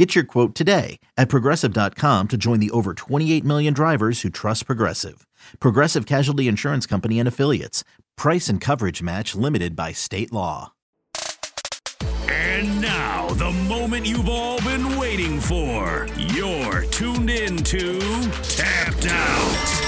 Get your quote today at progressive.com to join the over 28 million drivers who trust Progressive. Progressive Casualty Insurance Company and Affiliates. Price and coverage match limited by state law. And now, the moment you've all been waiting for. You're tuned in to Tapped Out.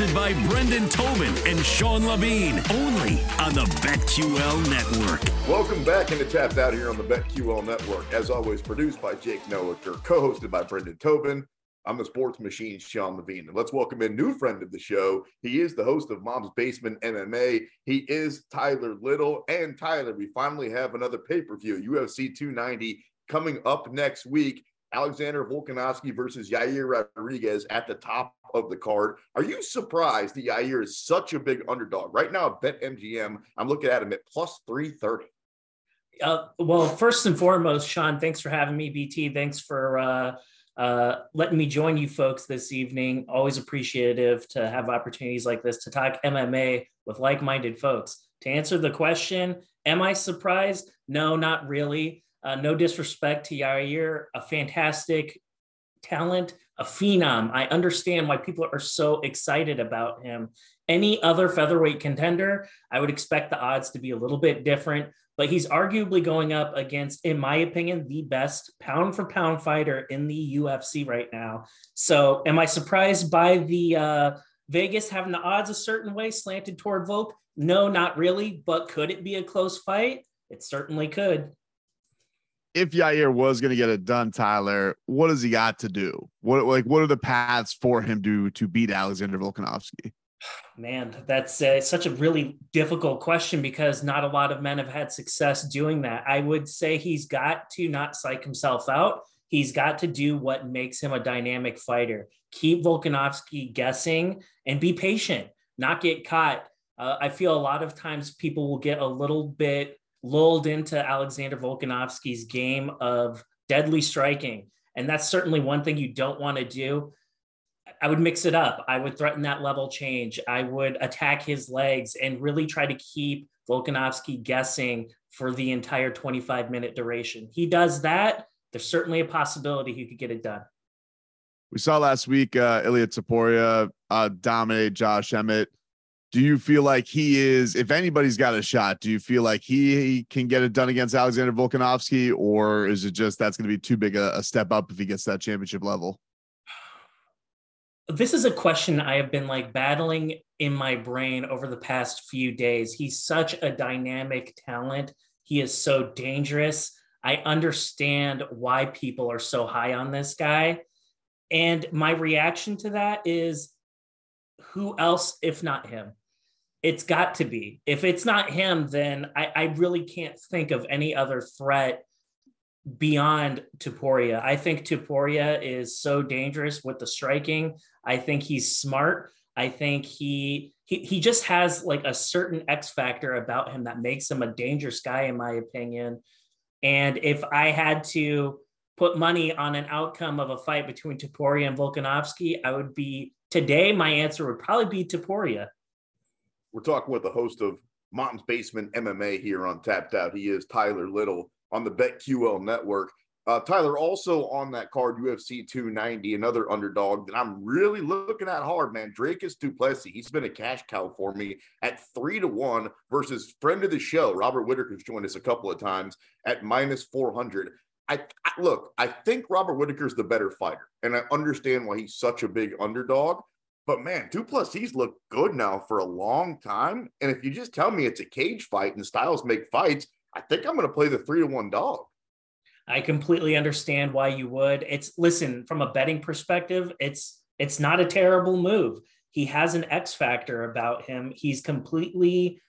Hosted by Brendan Tobin and Sean Levine, only on the BetQL Network. Welcome back into Tapped Out here on the BetQL Network. As always, produced by Jake Noecker, co-hosted by Brendan Tobin. I'm the sports machine, Sean Levine. And let's welcome in new friend of the show. He is the host of Mom's Basement MMA. He is Tyler Little. And Tyler, we finally have another pay-per-view, UFC 290, coming up next week. Alexander Volkanovski versus Yair Rodriguez at the top of the card. Are you surprised that Yair is such a big underdog? Right now at BetMGM, I'm looking at him at plus 330. Uh, well, first and foremost, Sean, thanks for having me. BT, thanks for uh, uh, letting me join you folks this evening. Always appreciative to have opportunities like this to talk MMA with like minded folks. To answer the question, am I surprised? No, not really. Uh, no disrespect to Yair, a fantastic talent, a phenom. I understand why people are so excited about him. Any other featherweight contender, I would expect the odds to be a little bit different but he's arguably going up against, in my opinion, the best pound for pound fighter in the UFC right now. So, am I surprised by the uh, Vegas having the odds a certain way slanted toward Volk? No, not really. But could it be a close fight? It certainly could. If Yair was going to get it done, Tyler, what does he got to do? What like what are the paths for him to to beat Alexander Volkanovski? Man, that's uh, such a really difficult question because not a lot of men have had success doing that. I would say he's got to not psych himself out. He's got to do what makes him a dynamic fighter. Keep Volkanovski guessing and be patient, not get caught. Uh, I feel a lot of times people will get a little bit lulled into Alexander Volkanovski's game of deadly striking. And that's certainly one thing you don't want to do. I would mix it up. I would threaten that level change. I would attack his legs and really try to keep Volkanovski guessing for the entire 25 minute duration. He does that. There's certainly a possibility he could get it done. We saw last week uh, Ilia Topuria uh, dominate Josh Emmett. Do you feel like he is, if anybody's got a shot, do you feel like he can get it done against Alexander Volkanovski, or is it just that's going to be too big a, a step up if he gets that championship level? this is a question I have been like battling in my brain over the past few days. He's such a dynamic talent. He is so dangerous. I understand why people are so high on this guy. And my reaction to that is who else if not him? It's got to be. If it's not him, then I, I really can't think of any other threat beyond Topuria. I think Topuria is so dangerous with the striking. I think he's smart. I think he he he just has like a certain X factor about him that makes him a dangerous guy in my opinion. And if I had to put money on an outcome of a fight between Topuria and Volkanovski, I would be today my answer would probably be Topuria. We're talking with the host of Mom's Basement MMA here on Tapped Out. He is Tyler Little on the BetQL network. Uh, Tyler, also on that card, UFC 290, another underdog that I'm really looking at hard, man. Dricus Duplessis. He's been a cash cow for me at three to one versus friend of the show, Robert Whitaker's joined us a couple of times at minus 400. I, I look, I think Robert Whitaker's the better fighter, and I understand why he's such a big underdog. But man, Du Plessis looked good now for a long time. And if you just tell me it's a cage fight and styles make fights, I think I'm going to play the three to one dog. I completely understand why you would. It's listen from a betting perspective, it's it's not a terrible move. He has an X factor about him. He's completely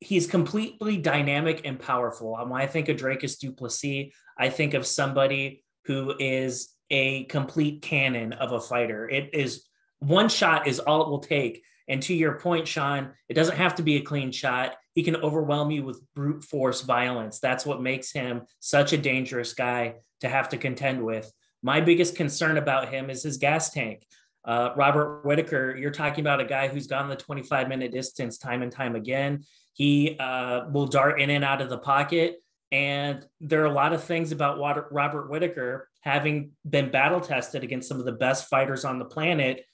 he's completely dynamic and powerful. And when I think of Dricus Duplessis, I think of somebody who is a complete cannon of a fighter. It is one shot is all it will take. And to your point, Sean, it doesn't have to be a clean shot. He can overwhelm you with brute force violence. That's what makes him such a dangerous guy to have to contend with. My biggest concern about him is his gas tank. Uh, Robert Whitaker, you're talking about a guy who's gone the 25 minute distance time and time again. He uh, will dart in and out of the pocket. And there are a lot of things about Robert Whitaker having been battle tested against some of the best fighters on the planet.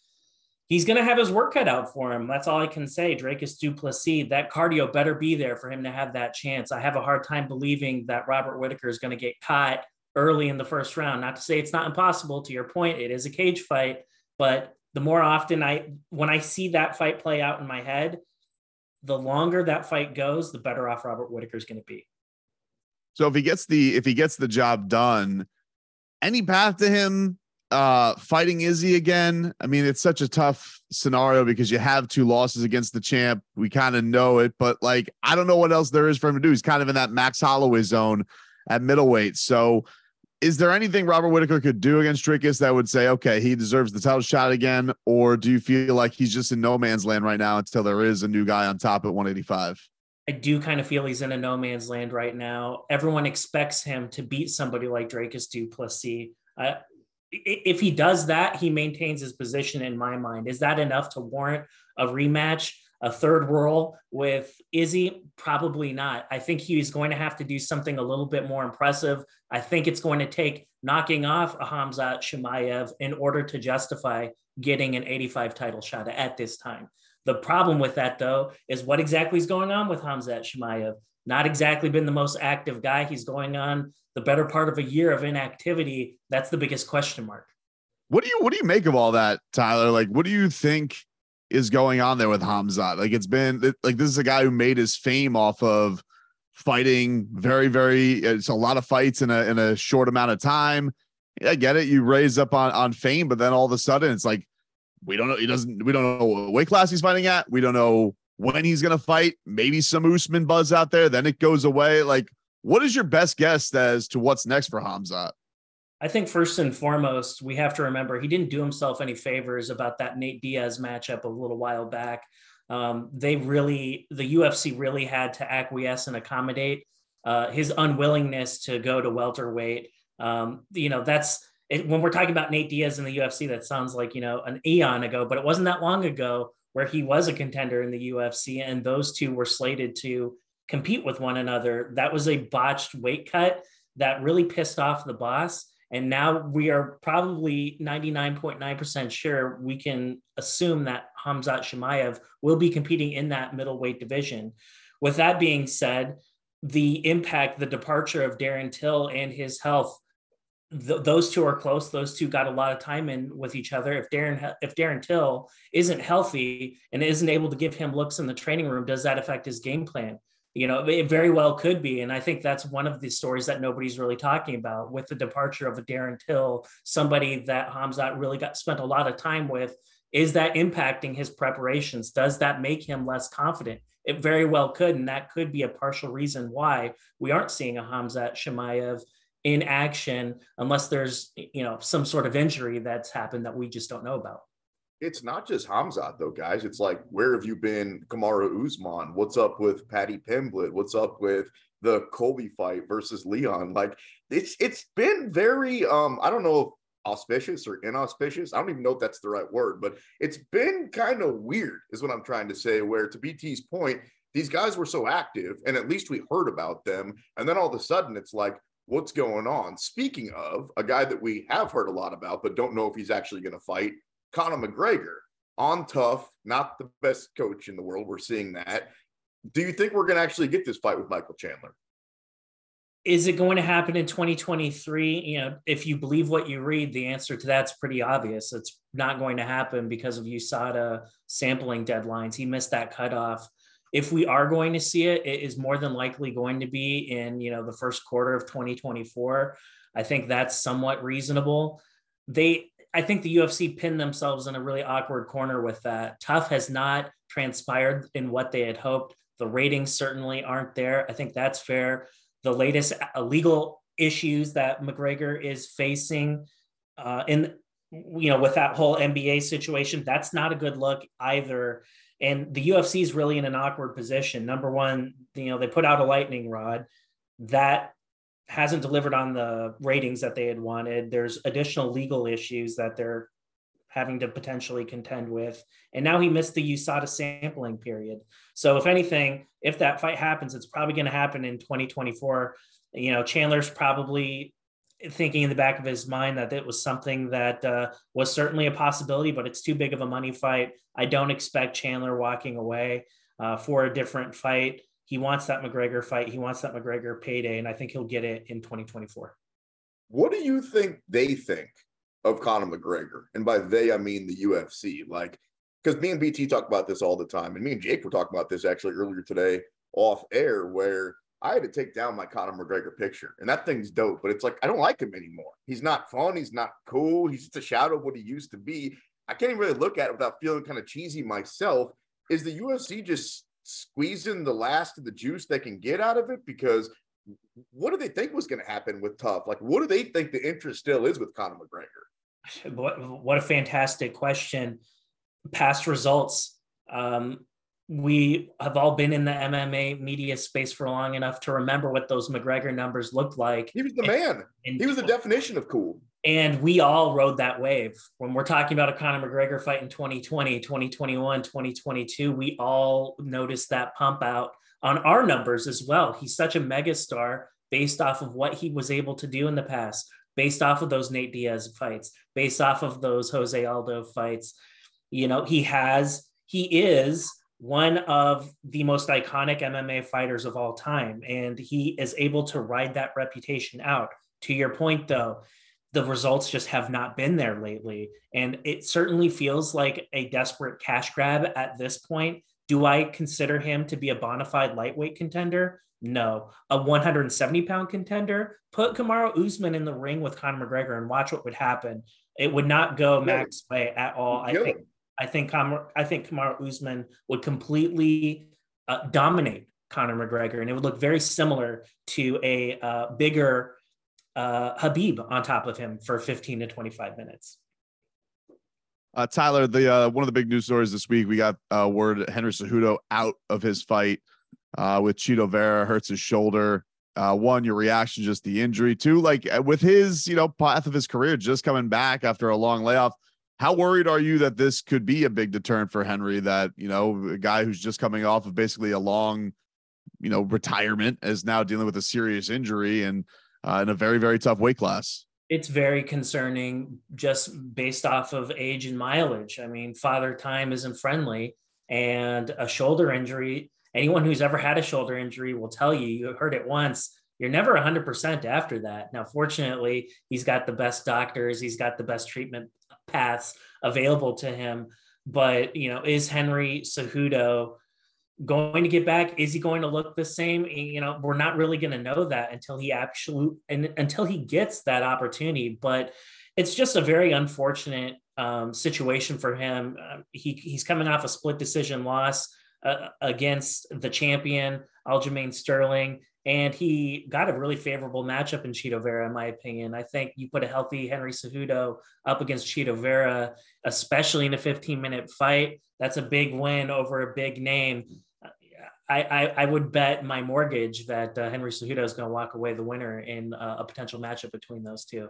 He's going to have his work cut out for him. That's all I can say. Dricus Du Plessis, that cardio better be there for him to have that chance. I have a hard time believing that Robert Whitaker is going to get caught early in the first round. Not to say it's not impossible. To your point, it is a cage fight, but the more often I, when I see that fight play out in my head, the longer that fight goes, the better off Robert Whitaker is going to be. So if he gets the if he gets the job done, any path to him uh fighting Izzy again? I mean, it's such a tough scenario because you have two losses against the champ. We kind of know it, but like I don't know what else there is for him to do. He's kind of in that Max Holloway zone at middleweight. So is there anything Robert Whitaker could do against Dricus that would say, okay, he deserves the title shot again? Or do you feel like he's just in no man's land right now until there is a new guy on top at 185? I do kind of feel he's in a no man's land right now. Everyone expects him to beat somebody like Dricus Du Plessis. Uh, if he does that, he maintains his position in my mind. Is that enough to warrant a rematch, a third role with Izzy? Probably not. I think he's going to have to do something a little bit more impressive. I think it's going to take knocking off a Hamzat Chimaev in order to justify getting an 85 title shot at this time. The problem with that, though, is what exactly is going on with Hamza Chimaev. Not exactly been the most active guy. He's going on the better part of a year of inactivity. That's the biggest question mark. What do you what do you make of all that, Tyler? Like, what do you think is going on there with Hamzat? Like, it's been like this is a guy who made his fame off of fighting very, very. It's a lot of fights in a in a short amount of time. I get it. You raise up on on fame, but then all of a sudden, it's like we don't know. He doesn't. We don't know what weight class he's fighting at. We don't know when he's going to fight. Maybe some Usman buzz out there. Then it goes away. Like, what is your best guess as to what's next for Hamzat? I think first and foremost, we have to remember he didn't do himself any favors about that Nate Diaz matchup a little while back. Um, they really, the UFC really had to acquiesce and accommodate uh, his unwillingness to go to welterweight. Um, you know, that's it, when we're talking about Nate Diaz in the UFC, that sounds like, you know, an eon ago, but it wasn't that long ago where he was a contender in the UFC and those two were slated to compete with one another. That was a botched weight cut that really pissed off the boss. And now we are probably 99.9% sure we can assume that Hamzat Chimaev will be competing in that middleweight division. With that being said, the impact, the departure of Darren Till and his health th- those two are close. Those two got a lot of time in with each other. If Darren if Darren Till isn't healthy and isn't able to give him looks in the training room, does that affect his game plan? You know, it very well could be, and I think that's one of the stories that nobody's really talking about with the departure of a Darren Till, somebody that Hamzat really got spent a lot of time with. Is that impacting his preparations? Does that make him less confident? It very well could, and that could be a partial reason why we aren't seeing a Hamzat Chimaev in action unless there's you know some sort of injury that's happened that we just don't know about. It's not just Hamzat though, guys. It's like where have you been, Kamaru Usman? What's up with Paddy Pimblett? What's up with the Colby fight versus Leon? Like it's it's been very um I don't know if auspicious or inauspicious. I don't even know if that's the right word, but it's been kind of weird, is what I'm trying to say. Where to BT's point, these guys were so active, and at least we heard about them, and then all of a sudden it's like, what's going on. Speaking of a guy that we have heard a lot about, but don't know if he's actually going to fight, Conor McGregor on TUF, not the best coach in the world. We're seeing that. Do you think we're going to actually get this fight with Michael Chandler? Is it going to happen in 2023? You know, if you believe what you read, the answer to that's pretty obvious. It's not going to happen because of USADA sampling deadlines. He missed that cutoff if we are going to see it, it is more than likely going to be in you know the first quarter of 2024. I think that's somewhat reasonable. They, I think the UFC pinned themselves in a really awkward corner with that. TUF has not transpired in what they had hoped. The ratings certainly aren't there. I think that's fair. The latest legal issues that McGregor is facing uh, in you know with that whole NBA situation, that's not a good look either And the UFC is really in an awkward position. Number one, you know, they put out a lightning rod that hasn't delivered on the ratings that they had wanted. There's additional legal issues that they're having to potentially contend with. And now he missed the USADA sampling period. So if anything, if that fight happens, it's probably going to happen in 2024. You know, Chandler's probably thinking in the back of his mind that it was something that uh, was certainly a possibility, but it's too big of a money fight. I don't expect Chandler walking away uh, for a different fight. He wants that McGregor fight. He wants that McGregor payday, and I think he'll get it in 2024. What do you think they think of Conor McGregor. And by they, I mean the UFC. Like, because me and BT talk about this all the time. And me and Jake were talking about this actually earlier today off air, where I had to take down my Conor McGregor picture. And that thing's dope, but it's like, I don't like him anymore. He's not fun. He's not cool. He's just a shadow of what he used to be. I can't even really look at it without feeling kind of cheesy myself. Is the UFC just squeezing the last of the juice they can get out of it? Because what do they think was going to happen with TUF? Like, what do they think the interest still is with Conor McGregor? What, what a fantastic question. Past results. Um, we have all been in the MMA media space for long enough to remember what those McGregor numbers looked like. He was the man. And, he was the definition of cool. And we all rode that wave. When we're talking about a Conor McGregor fight in 2020, 2021, 2022, we all noticed that pump out on our numbers as well. He's such a megastar based off of what he was able to do in the past, based off of those Nate Diaz fights, based off of those Jose Aldo fights. You know, he has, he is one of the most iconic MMA fighters of all time. And he is able to ride that reputation out. To your point, though, the results just have not been there lately. And it certainly feels like a desperate cash grab at this point. Do I consider him to be a bona fide lightweight contender? No. A 170 pound contender? Put Kamaru Usman in the ring with Conor McGregor and watch what would happen. It would not go Max way at all. I think I think Kamaru, I think Kamaru Usman would completely uh, dominate Conor McGregor, and it would look very similar to a uh, bigger uh, Khabib on top of him for 15 to 25 minutes. Uh, Tyler, the uh, one of the big news stories this week, we got uh, word Henry Cejudo out of his fight uh, with Chito Vera, hurts his shoulder. Uh, one, your reaction, just the injury. Two, like uh, with his, you know, path of his career, just coming back after a long layoff. How worried are you that this could be a big deterrent for Henry? That you know, a guy who's just coming off of basically a long, you know, retirement is now dealing with a serious injury and uh, in a very very tough weight class it's very concerning just based off of age and mileage. I mean, father time isn't friendly, and a shoulder injury. Anyone who's ever had a shoulder injury will tell you you heard it once. You're never 100% after that. Now, fortunately, he's got the best doctors, he's got the best treatment paths available to him. But, you know, is Henry Cejudo going to get back? Is he going to look the same? You know, we're not really going to know that until he actually and until he gets that opportunity. But it's just a very unfortunate um, situation for him. Uh, he he's coming off a split decision loss uh, against the champion Aljamain Sterling. And he got a really favorable matchup in Chito Vera, in my opinion. I think you put a healthy Henry Cejudo up against Chito Vera, especially in a 15 minute fight. That's a big win over a big name. I, I, I would bet my mortgage that uh, Henry Cejudo is going to walk away the winner in uh, a potential matchup between those two.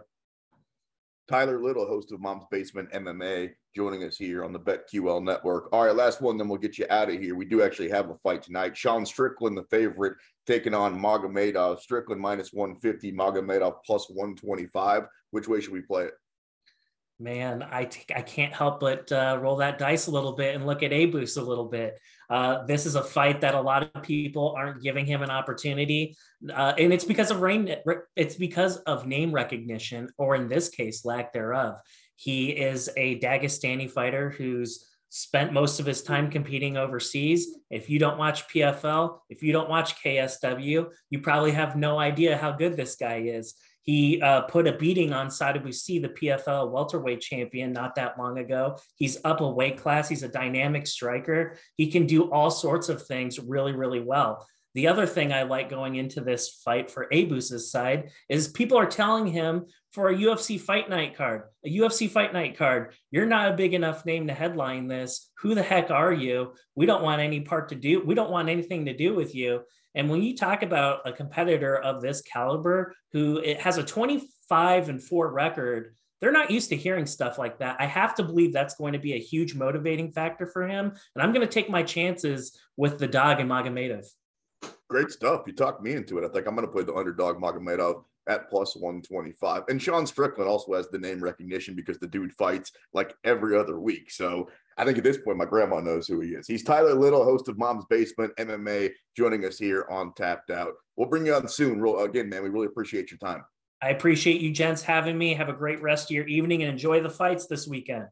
Tyler Little, host of Mom's Basement MMA, joining us here on the BetQL network. All right, last one, then we'll get you out of here. We do actually have a fight tonight. Sean Strickland, the favorite, taking on Magomedov. Strickland minus 150, Magomedov plus 125. Which way should we play it? Man, I t- I can't help but uh, roll that dice a little bit and look at Abus a little bit. Uh, this is a fight that a lot of people aren't giving him an opportunity, uh, and it's because of rain. It's because of name recognition, or in this case, lack thereof. He is a Dagestani fighter who's spent most of his time competing overseas. If you don't watch PFL, if you don't watch KSW, you probably have no idea how good this guy is. He uh, put a beating on Sadibou Sy, the PFL welterweight champion, not that long ago. He's up a weight class. He's a dynamic striker. He can do all sorts of things really, really well. The other thing I like going into this fight for Abus's side is people are telling him for a UFC fight night card, a UFC fight night card, you're not a big enough name to headline this. Who the heck are you? We don't want any part to do, we don't want anything to do with you. And when you talk about a competitor of this caliber who it has a 25 and 4 record, they're not used to hearing stuff like that. I have to believe that's going to be a huge motivating factor for him. And I'm going to take my chances with the dog and Magomedov. Great stuff. You talked me into it. I think I'm going to play the underdog Magomedov at plus 125. And Sean Strickland also has the name recognition because the dude fights like every other week. So I think at this point, my grandma knows who he is. He's Tyler Little, host of Mom's Basement MMA, joining us here on Tapped Out. We'll bring you on soon. Again, man, we really appreciate your time. I appreciate you gents having me. Have a great rest of your evening and enjoy the fights this weekend.